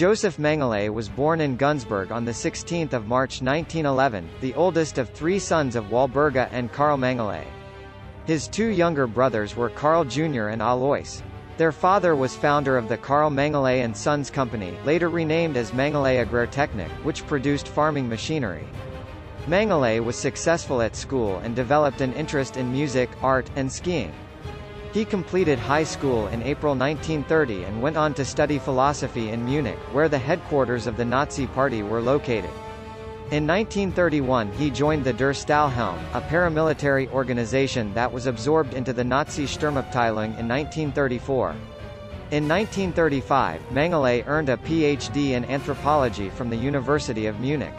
Josef Mengele was born in Günzburg on 16 March 1911, the oldest of three sons of Walburga and Karl Mengele. His two younger brothers were Karl Jr. and Alois. Their father was founder of the Karl Mengele and Sons Company, later renamed as Mengele Agrartechnik, which produced farming machinery. Mengele was successful at school and developed an interest in music, art, and skiing. He completed high school in April 1930 and went on to study philosophy in Munich, where the headquarters of the Nazi Party were located. In 1931 he joined the Der Stahlhelm, a paramilitary organization that was absorbed into the Nazi Sturmabteilung in 1934. In 1935, Mengele earned a Ph.D. in anthropology from the University of Munich.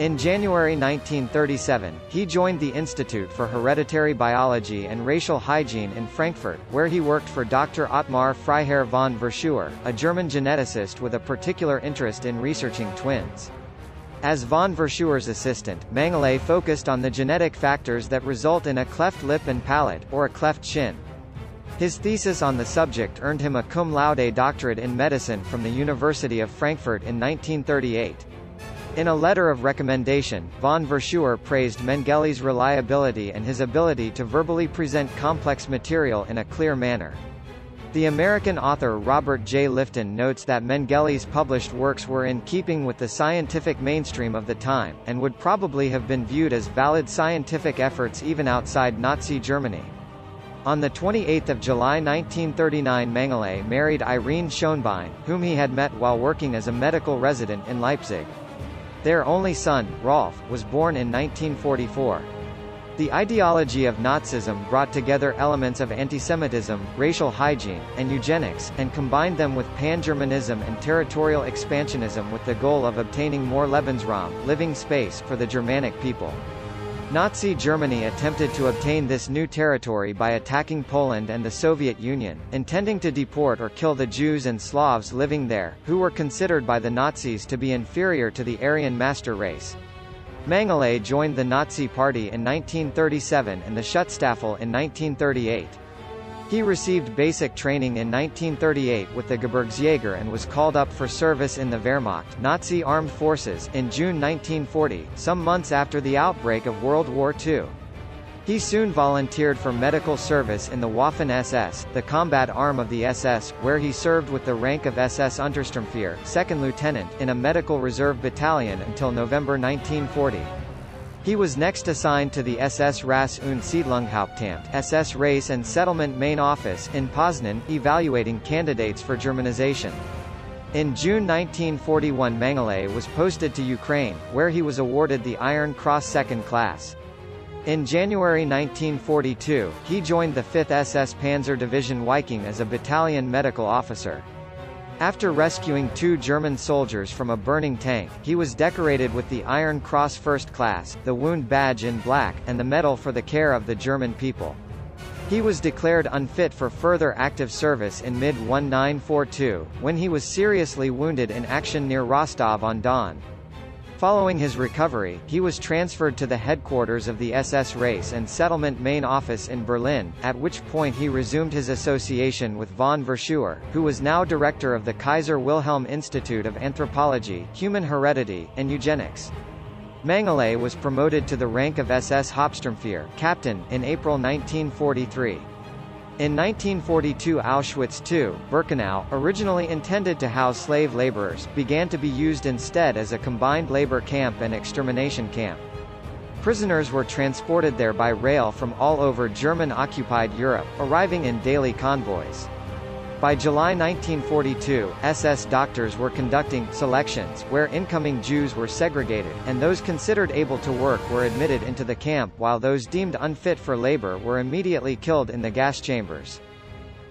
In January 1937, he joined the Institute for Hereditary Biology and Racial Hygiene in Frankfurt, where he worked for Dr. Otmar Freiherr von Verschuer, a German geneticist with a particular interest in researching twins. As von Verschuer's assistant, Mengele focused on the genetic factors that result in a cleft lip and palate, or a cleft chin. His thesis on the subject earned him a cum laude doctorate in medicine from the University of Frankfurt in 1938. In a letter of recommendation, von Verschuer praised Mengele's reliability and his ability to verbally present complex material in a clear manner. The American author Robert J. Lifton notes that Mengele's published works were in keeping with the scientific mainstream of the time, and would probably have been viewed as valid scientific efforts even outside Nazi Germany. On 28 July 1939 Mengele married Irene Schonbein, whom he had met while working as a medical resident in Leipzig. Their only son, Rolf, was born in 1944. The ideology of Nazism brought together elements of antisemitism, racial hygiene, and eugenics, and combined them with pan-Germanism and territorial expansionism with the goal of obtaining more Lebensraum living space for the Germanic people. Nazi Germany attempted to obtain this new territory by attacking Poland and the Soviet Union, intending to deport or kill the Jews and Slavs living there, who were considered by the Nazis to be inferior to the Aryan master race. Mengele joined the Nazi Party in 1937 and the Schutzstaffel in 1938. He received basic training in 1938 with the Gebirgsjäger and was called up for service in the Wehrmacht Nazi armed forces in June 1940, some months after the outbreak of World War II. He soon volunteered for medical service in the Waffen-SS, the combat arm of the SS, where he served with the rank of SS Untersturmführer, second lieutenant, in a medical reserve battalion until November 1940. He was next assigned to the SS Rass- und Siedlungshauptamt SS Race and Settlement Main Office in Poznan, evaluating candidates for Germanization. In June 1941 Mengele was posted to Ukraine, where he was awarded the Iron Cross Second Class. In January 1942, he joined the 5th SS Panzer Division Viking as a battalion medical officer. After rescuing two German soldiers from a burning tank, he was decorated with the Iron Cross First Class, the Wound Badge in black, and the Medal for the Care of the German People. He was declared unfit for further active service in mid-1942, when he was seriously wounded in action near Rostov-on-Don. Following his recovery, he was transferred to the headquarters of the SS Race and Settlement main office in Berlin, at which point he resumed his association with von Verschuer, who was now director of the Kaiser Wilhelm Institute of Anthropology, Human Heredity, and Eugenics. Mengele was promoted to the rank of SS Hauptsturmführer captain in April 1943. In 1942 Auschwitz II, Birkenau, originally intended to house slave laborers, began to be used instead as a combined labor camp and extermination camp. Prisoners were transported there by rail from all over German-occupied Europe, arriving in daily convoys. By July 1942, SS doctors were conducting selections where incoming Jews were segregated, and those considered able to work were admitted into the camp while those deemed unfit for labor were immediately killed in the gas chambers.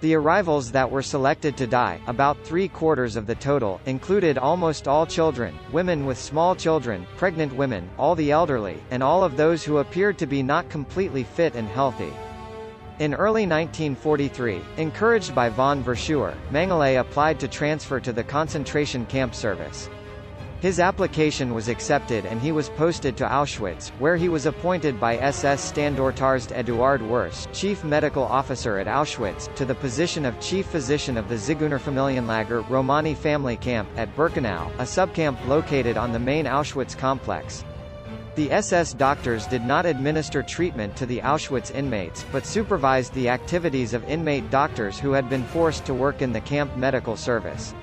The arrivals that were selected to die, about three-quarters of the total, included almost all children, women with small children, pregnant women, all the elderly, and all of those who appeared to be not completely fit and healthy. In early 1943, encouraged by von Verschuer, Mengele applied to transfer to the concentration camp service. His application was accepted and he was posted to Auschwitz, where he was appointed by SS Standortarzt Eduard Wirths, chief medical officer at Auschwitz, to the position of chief physician of the Zigeunerfamilienlager Romani family camp, at Birkenau, a subcamp located on the main Auschwitz complex. The SS doctors did not administer treatment to the Auschwitz inmates, but supervised the activities of inmate doctors who had been forced to work in the camp medical service.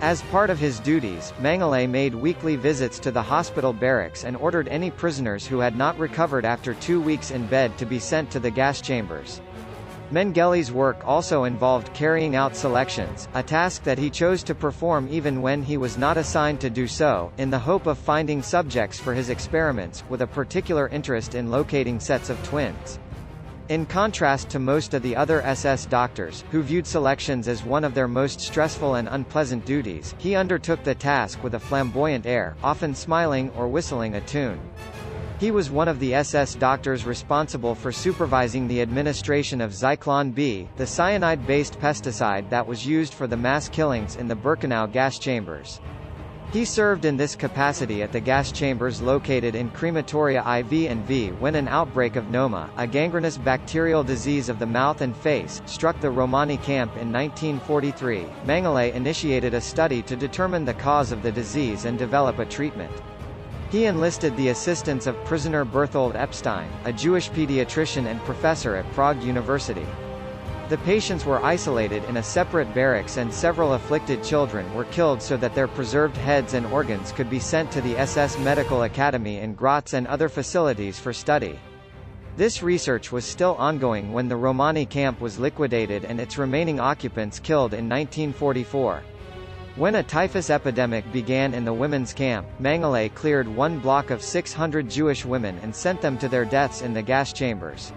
As part of his duties, Mengele made weekly visits to the hospital barracks and ordered any prisoners who had not recovered after two weeks in bed to be sent to the gas chambers. Mengele's work also involved carrying out selections, a task that he chose to perform even when he was not assigned to do so, in the hope of finding subjects for his experiments, with a particular interest in locating sets of twins. In contrast to most of the other SS doctors, who viewed selections as one of their most stressful and unpleasant duties, he undertook the task with a flamboyant air, often smiling or whistling a tune. He was one of the SS doctors responsible for supervising the administration of Zyklon B, the cyanide-based pesticide that was used for the mass killings in the Birkenau gas chambers. He served in this capacity at the gas chambers located in crematoria IV and V when an outbreak of NOMA, a gangrenous bacterial disease of the mouth and face, struck the Romani camp in 1943. Mengele initiated a study to determine the cause of the disease and develop a treatment. He enlisted the assistance of prisoner Berthold Epstein, a Jewish pediatrician and professor at Prague University. The patients were isolated in a separate barracks and several afflicted children were killed so that their preserved heads and organs could be sent to the SS Medical Academy in Graz and other facilities for study. This research was still ongoing when the Romani camp was liquidated and its remaining occupants killed in 1944. When a typhus epidemic began in the women's camp, Mengele cleared one block of 600 Jewish women and sent them to their deaths in the gas chambers.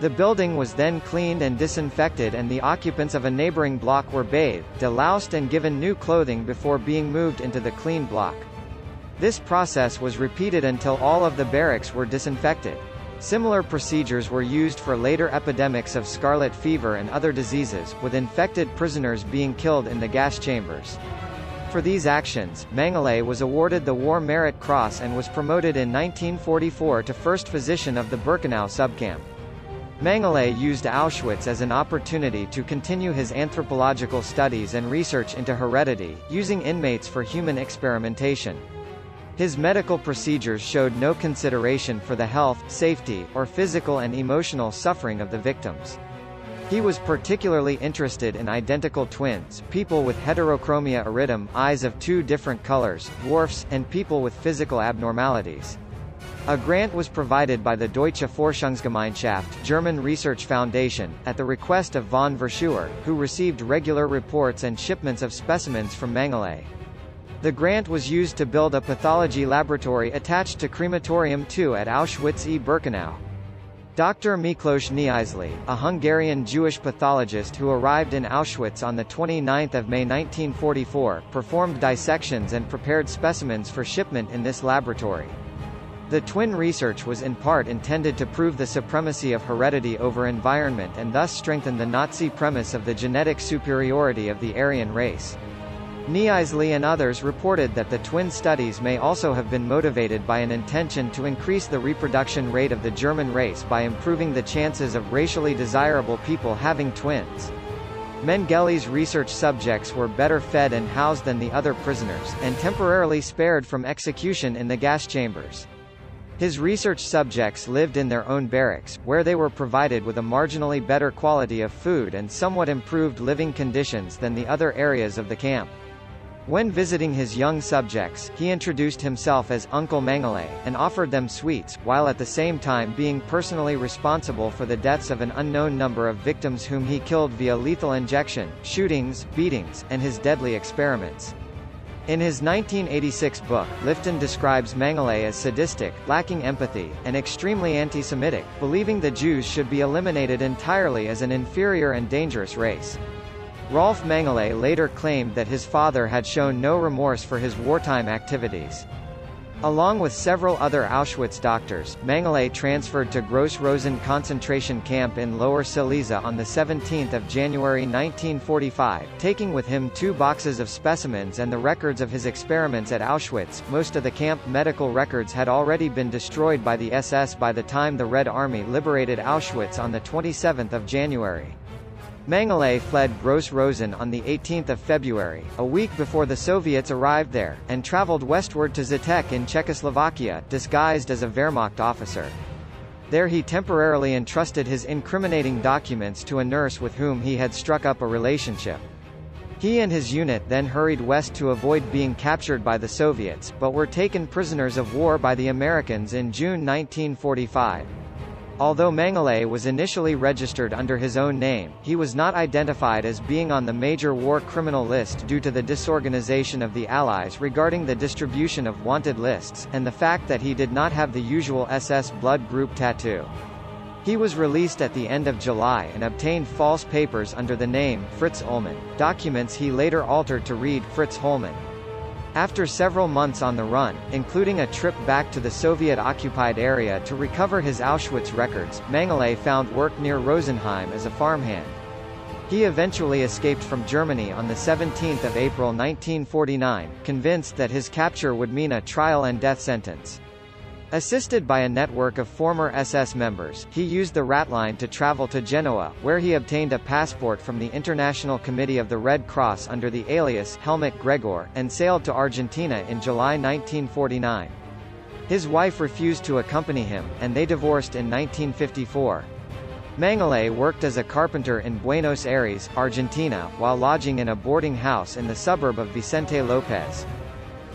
The building was then cleaned and disinfected and the occupants of a neighboring block were bathed, deloused and given new clothing before being moved into the clean block. This process was repeated until all of the barracks were disinfected. Similar procedures were used for later epidemics of scarlet fever and other diseases, with infected prisoners being killed in the gas chambers. For these actions, Mengele was awarded the War Merit Cross and was promoted in 1944 to first physician of the Birkenau subcamp. Mengele used Auschwitz as an opportunity to continue his anthropological studies and research into heredity, using inmates for human experimentation. His medical procedures showed no consideration for the health, safety, or physical and emotional suffering of the victims. He was particularly interested in identical twins, people with heterochromia iridum, eyes of two different colors, dwarfs, and people with physical abnormalities. A grant was provided by the Deutsche Forschungsgemeinschaft German Research Foundation, at the request of von Verschuer, who received regular reports and shipments of specimens from Mengele. The grant was used to build a pathology laboratory attached to Crematorium II at Auschwitz-Birkenau. Dr. Miklos Nyiszli, a Hungarian Jewish pathologist who arrived in Auschwitz on 29 May 1944, performed dissections and prepared specimens for shipment in this laboratory. The twin research was in part intended to prove the supremacy of heredity over environment and thus strengthen the Nazi premise of the genetic superiority of the Aryan race. Nyiszli and others reported that the twin studies may also have been motivated by an intention to increase the reproduction rate of the German race by improving the chances of racially desirable people having twins. Mengele's research subjects were better fed and housed than the other prisoners, and temporarily spared from execution in the gas chambers. His research subjects lived in their own barracks, where they were provided with a marginally better quality of food and somewhat improved living conditions than the other areas of the camp. When visiting his young subjects, he introduced himself as Uncle Mengele, and offered them sweets, while at the same time being personally responsible for the deaths of an unknown number of victims whom he killed via lethal injection, shootings, beatings, and his deadly experiments. In his 1986 book, Lifton describes Mengele as sadistic, lacking empathy, and extremely anti-Semitic, believing the Jews should be eliminated entirely as an inferior and dangerous race. Rolf Mengele later claimed that his father had shown no remorse for his wartime activities. Along with several other Auschwitz doctors, Mengele transferred to Gross-Rosen concentration camp in Lower Silesia on 17 January 1945, taking with him two boxes of specimens and the records of his experiments at Auschwitz. Most of the camp medical records had already been destroyed by the SS by the time the Red Army liberated Auschwitz on 27 January. Mengele fled Gross-Rosen on 18 February, a week before the Soviets arrived there, and traveled westward to Žatec in Czechoslovakia, disguised as a Wehrmacht officer. There he temporarily entrusted his incriminating documents to a nurse with whom he had struck up a relationship. He and his unit then hurried west to avoid being captured by the Soviets, but were taken prisoners of war by the Americans in June 1945. Although Mengele was initially registered under his own name, he was not identified as being on the major war criminal list due to the disorganization of the Allies regarding the distribution of wanted lists, and the fact that he did not have the usual SS blood group tattoo. He was released at the end of July and obtained false papers under the name Fritz Ullmann, documents he later altered to read Fritz Hollmann. After several months on the run, including a trip back to the Soviet-occupied area to recover his Auschwitz records, Mengele found work near Rosenheim as a farmhand. He eventually escaped from Germany on 17 April 1949, convinced that his capture would mean a trial and death sentence. Assisted by a network of former SS members, he used the Ratline to travel to Genoa, where he obtained a passport from the International Committee of the Red Cross under the alias Helmut Gregor, and sailed to Argentina in July 1949. His wife refused to accompany him, and they divorced in 1954. Mengele worked as a carpenter in Buenos Aires, Argentina, while lodging in a boarding house in the suburb of Vicente Lopez.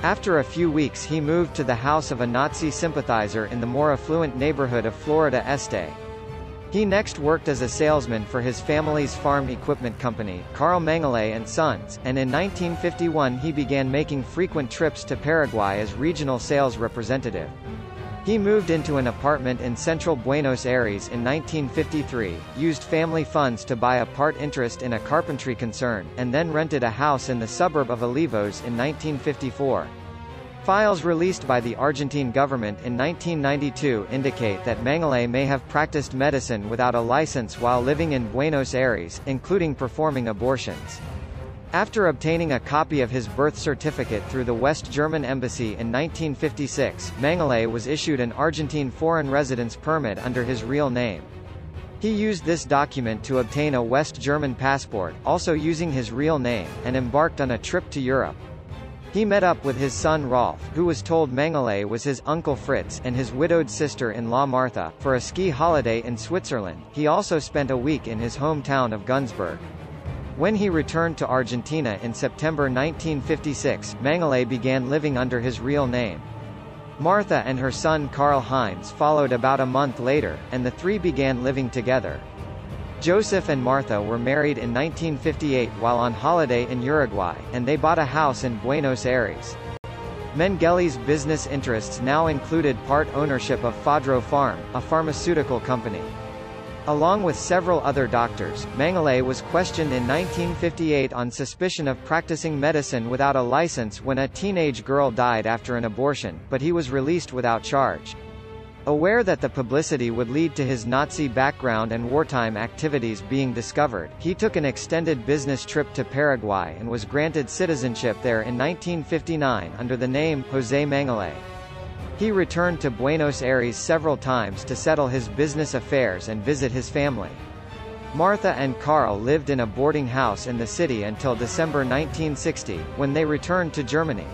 After a few weeks he moved to the house of a Nazi sympathizer in the more affluent neighborhood of Florida Este. He next worked as a salesman for his family's farm equipment company, Karl Mengele and Sons, and in 1951 he began making frequent trips to Paraguay as regional sales representative. He moved into an apartment in central Buenos Aires in 1953, used family funds to buy a part interest in a carpentry concern, and then rented a house in the suburb of Olivos in 1954. Files released by the Argentine government in 1992 indicate that Mengele may have practiced medicine without a license while living in Buenos Aires, including performing abortions. After obtaining a copy of his birth certificate through the West German embassy in 1956, Mengele was issued an Argentine foreign residence permit under his real name. He used this document to obtain a West German passport, also using his real name, and embarked on a trip to Europe. He met up with his son Rolf, who was told Mengele was his uncle Fritz, and his widowed sister-in-law Martha, for a ski holiday in Switzerland. He also spent a week in his hometown of Günzburg. When he returned to Argentina in September 1956, Mengele began living under his real name. Martha and her son Karl Heinz followed about a month later, and the three began living together. Josef and Martha were married in 1958 while on holiday in Uruguay, and they bought a house in Buenos Aires. Mengele's business interests now included part ownership of Fadro Farm, a pharmaceutical company. Along with several other doctors, Mengele was questioned in 1958 on suspicion of practicing medicine without a license when a teenage girl died after an abortion, but he was released without charge. Aware that the publicity would lead to his Nazi background and wartime activities being discovered, he took an extended business trip to Paraguay and was granted citizenship there in 1959 under the name José Mengele. He returned to Buenos Aires several times to settle his business affairs and visit his family. Martha and Karl lived in a boarding house in the city until December 1960, when they returned to Germany.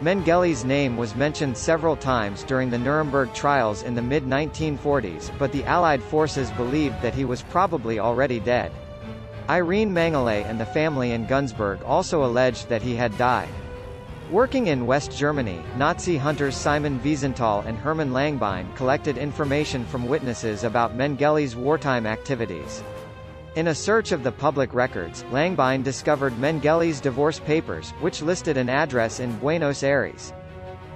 Mengele's name was mentioned several times during the Nuremberg trials in the mid-1940s, but the Allied forces believed that he was probably already dead. Irene Mengele and the family in Günzburg also alleged that he had died. Working in West Germany, Nazi hunters Simon Wiesenthal and Hermann Langbein collected information from witnesses about Mengele's wartime activities. In a search of the public records, Langbein discovered Mengele's divorce papers, which listed an address in Buenos Aires.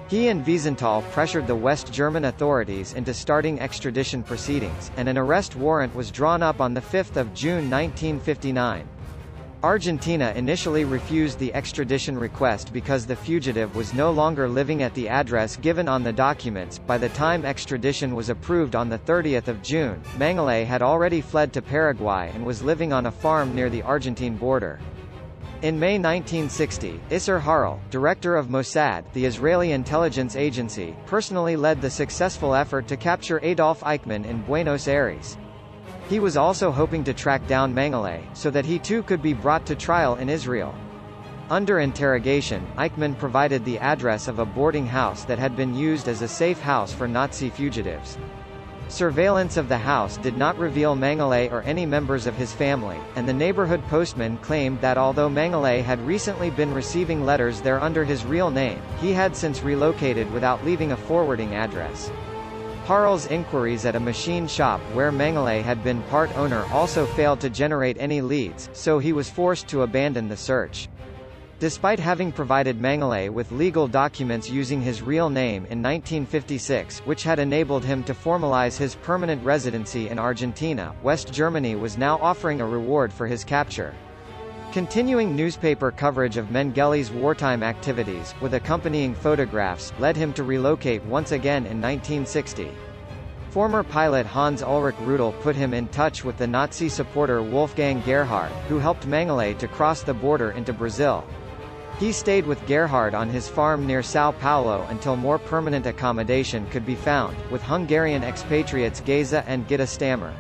He and Wiesenthal pressured the West German authorities into starting extradition proceedings, and an arrest warrant was drawn up on 5 June 1959. Argentina initially refused the extradition request because the fugitive was no longer living at the address given on the documents. By the time extradition was approved on 30 June, Mengele had already fled to Paraguay and was living on a farm near the Argentine border. In May 1960, Isser Harel, director of Mossad, the Israeli intelligence agency, personally led the successful effort to capture Adolf Eichmann in Buenos Aires. He was also hoping to track down Mengele, so that he too could be brought to trial in Israel. Under interrogation, Eichmann provided the address of a boarding house that had been used as a safe house for Nazi fugitives. Surveillance of the house did not reveal Mengele or any members of his family, and the neighborhood postman claimed that although Mengele had recently been receiving letters there under his real name, he had since relocated without leaving a forwarding address. Harel's inquiries at a machine shop where Mengele had been part owner also failed to generate any leads, so he was forced to abandon the search. Despite having provided Mengele with legal documents using his real name in 1956 which had enabled him to formalize his permanent residency in Argentina, West Germany was now offering a reward for his capture. Continuing newspaper coverage of Mengele's wartime activities, with accompanying photographs, led him to relocate once again in 1960. Former pilot Hans Ulrich Rudel put him in touch with the Nazi supporter Wolfgang Gerhard, who helped Mengele to cross the border into Brazil. He stayed with Gerhard on his farm near São Paulo until more permanent accommodation could be found, with Hungarian expatriates Geza and Gitta Stammer.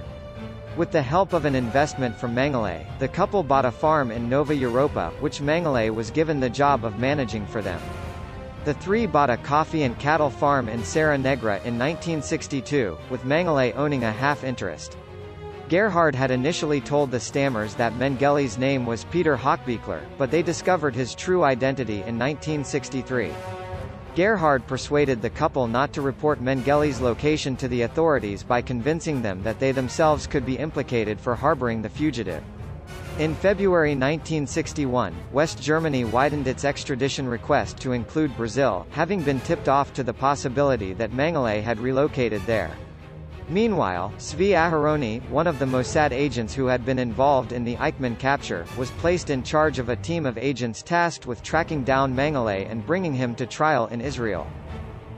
With the help of an investment from Mengele, the couple bought a farm in Nova Europa, which Mengele was given the job of managing for them. The three bought a coffee and cattle farm in Serra Negra in 1962, with Mengele owning a half interest. Gerhard had initially told the Stammers that Mengele's name was Peter Hochbichler, but they discovered his true identity in 1963. Gerhard persuaded the couple not to report Mengele's location to the authorities by convincing them that they themselves could be implicated for harboring the fugitive. In February 1961, West Germany widened its extradition request to include Brazil, having been tipped off to the possibility that Mengele had relocated there. Meanwhile, Zvi Aharoni, one of the Mossad agents who had been involved in the Eichmann capture, was placed in charge of a team of agents tasked with tracking down Mengele and bringing him to trial in Israel.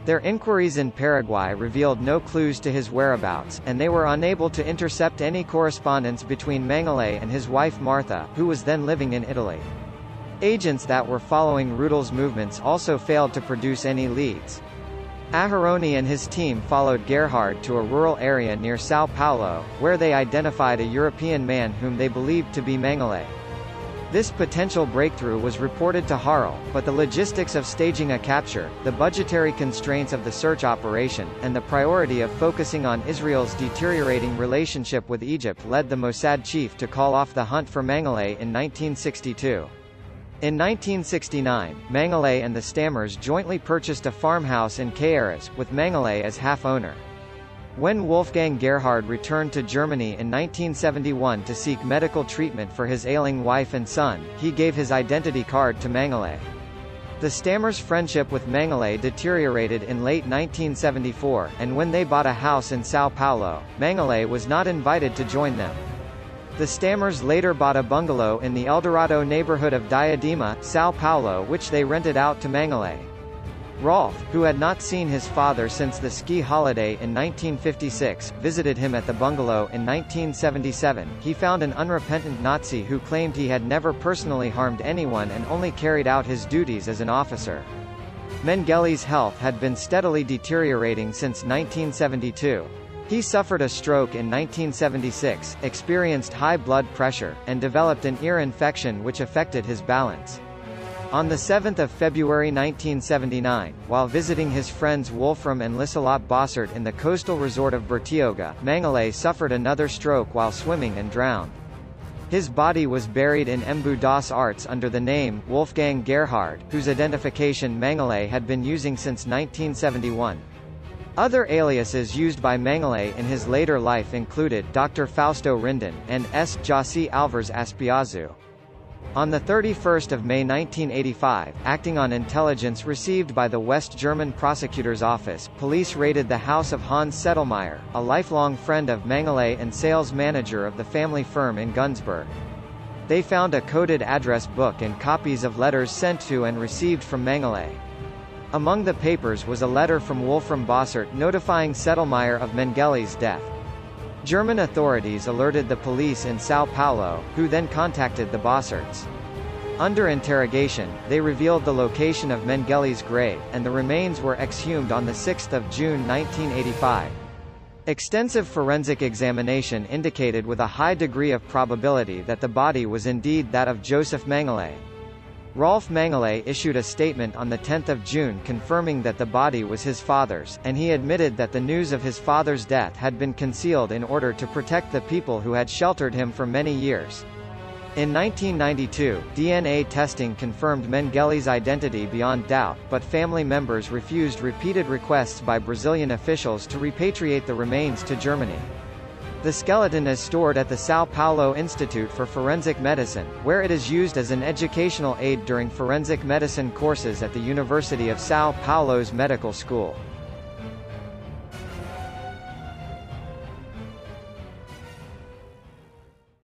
Their inquiries in Paraguay revealed no clues to his whereabouts, and they were unable to intercept any correspondence between Mengele and his wife Martha, who was then living in Italy. Agents that were following Rudel's movements also failed to produce any leads. Aharoni and his team followed Gerhard to a rural area near São Paulo, where they identified a European man whom they believed to be Mengele. This potential breakthrough was reported to Harel, but the logistics of staging a capture, the budgetary constraints of the search operation, and the priority of focusing on Israel's deteriorating relationship with Egypt led the Mossad chief to call off the hunt for Mengele in 1962. In 1969, Mengele and the Stammers jointly purchased a farmhouse in Caieiras, with Mengele as half-owner. When Wolfgang Gerhard returned to Germany in 1971 to seek medical treatment for his ailing wife and son, he gave his identity card to Mengele. The Stammers' friendship with Mengele deteriorated in late 1974, and when they bought a house in São Paulo, Mengele was not invited to join them. The Stammers later bought a bungalow in the Eldorado neighborhood of Diadema, São Paulo which they rented out to Mengele. Rolf, who had not seen his father since the ski holiday in 1956, visited him at the bungalow in 1977. He found an unrepentant Nazi who claimed he had never personally harmed anyone and only carried out his duties as an officer. Mengele's health had been steadily deteriorating since 1972. He suffered a stroke in 1976, experienced high blood pressure, and developed an ear infection which affected his balance. On 7 February 1979, while visiting his friends Wolfram and Liselott Bossert in the coastal resort of Bertioga, Mengele suffered another stroke while swimming and drowned. His body was buried in Embu das Artes under the name, Wolfgang Gerhard, whose identification Mengele had been using since 1971. Other aliases used by Mengele in his later life included Dr. Fausto Rindon, and S. José Alvares Aspiazu. On 31 May 1985, acting on intelligence received by the West German Prosecutor's Office, police raided the house of Hans Sedlmayr, a lifelong friend of Mengele and sales manager of the family firm in Günzburg. they found a coded address book and copies of letters sent to and received from Mengele. Among the papers was a letter from Wolfram Bossert notifying Sedlmayr of Mengele's death. German authorities alerted the police in Sao Paulo, who then contacted the Bosserts. Under interrogation, they revealed the location of Mengele's grave, and the remains were exhumed on 6 June 1985. Extensive forensic examination indicated with a high degree of probability that the body was indeed that of Josef Mengele. Rolf Mengele issued a statement on 10 June confirming that the body was his father's, and he admitted that the news of his father's death had been concealed in order to protect the people who had sheltered him for many years. In 1992, DNA testing confirmed Mengele's identity beyond doubt, but family members refused repeated requests by Brazilian officials to repatriate the remains to Germany. The skeleton is stored at the São Paulo Institute for Forensic Medicine, where it is used as an educational aid during forensic medicine courses at the University of São Paulo's medical school.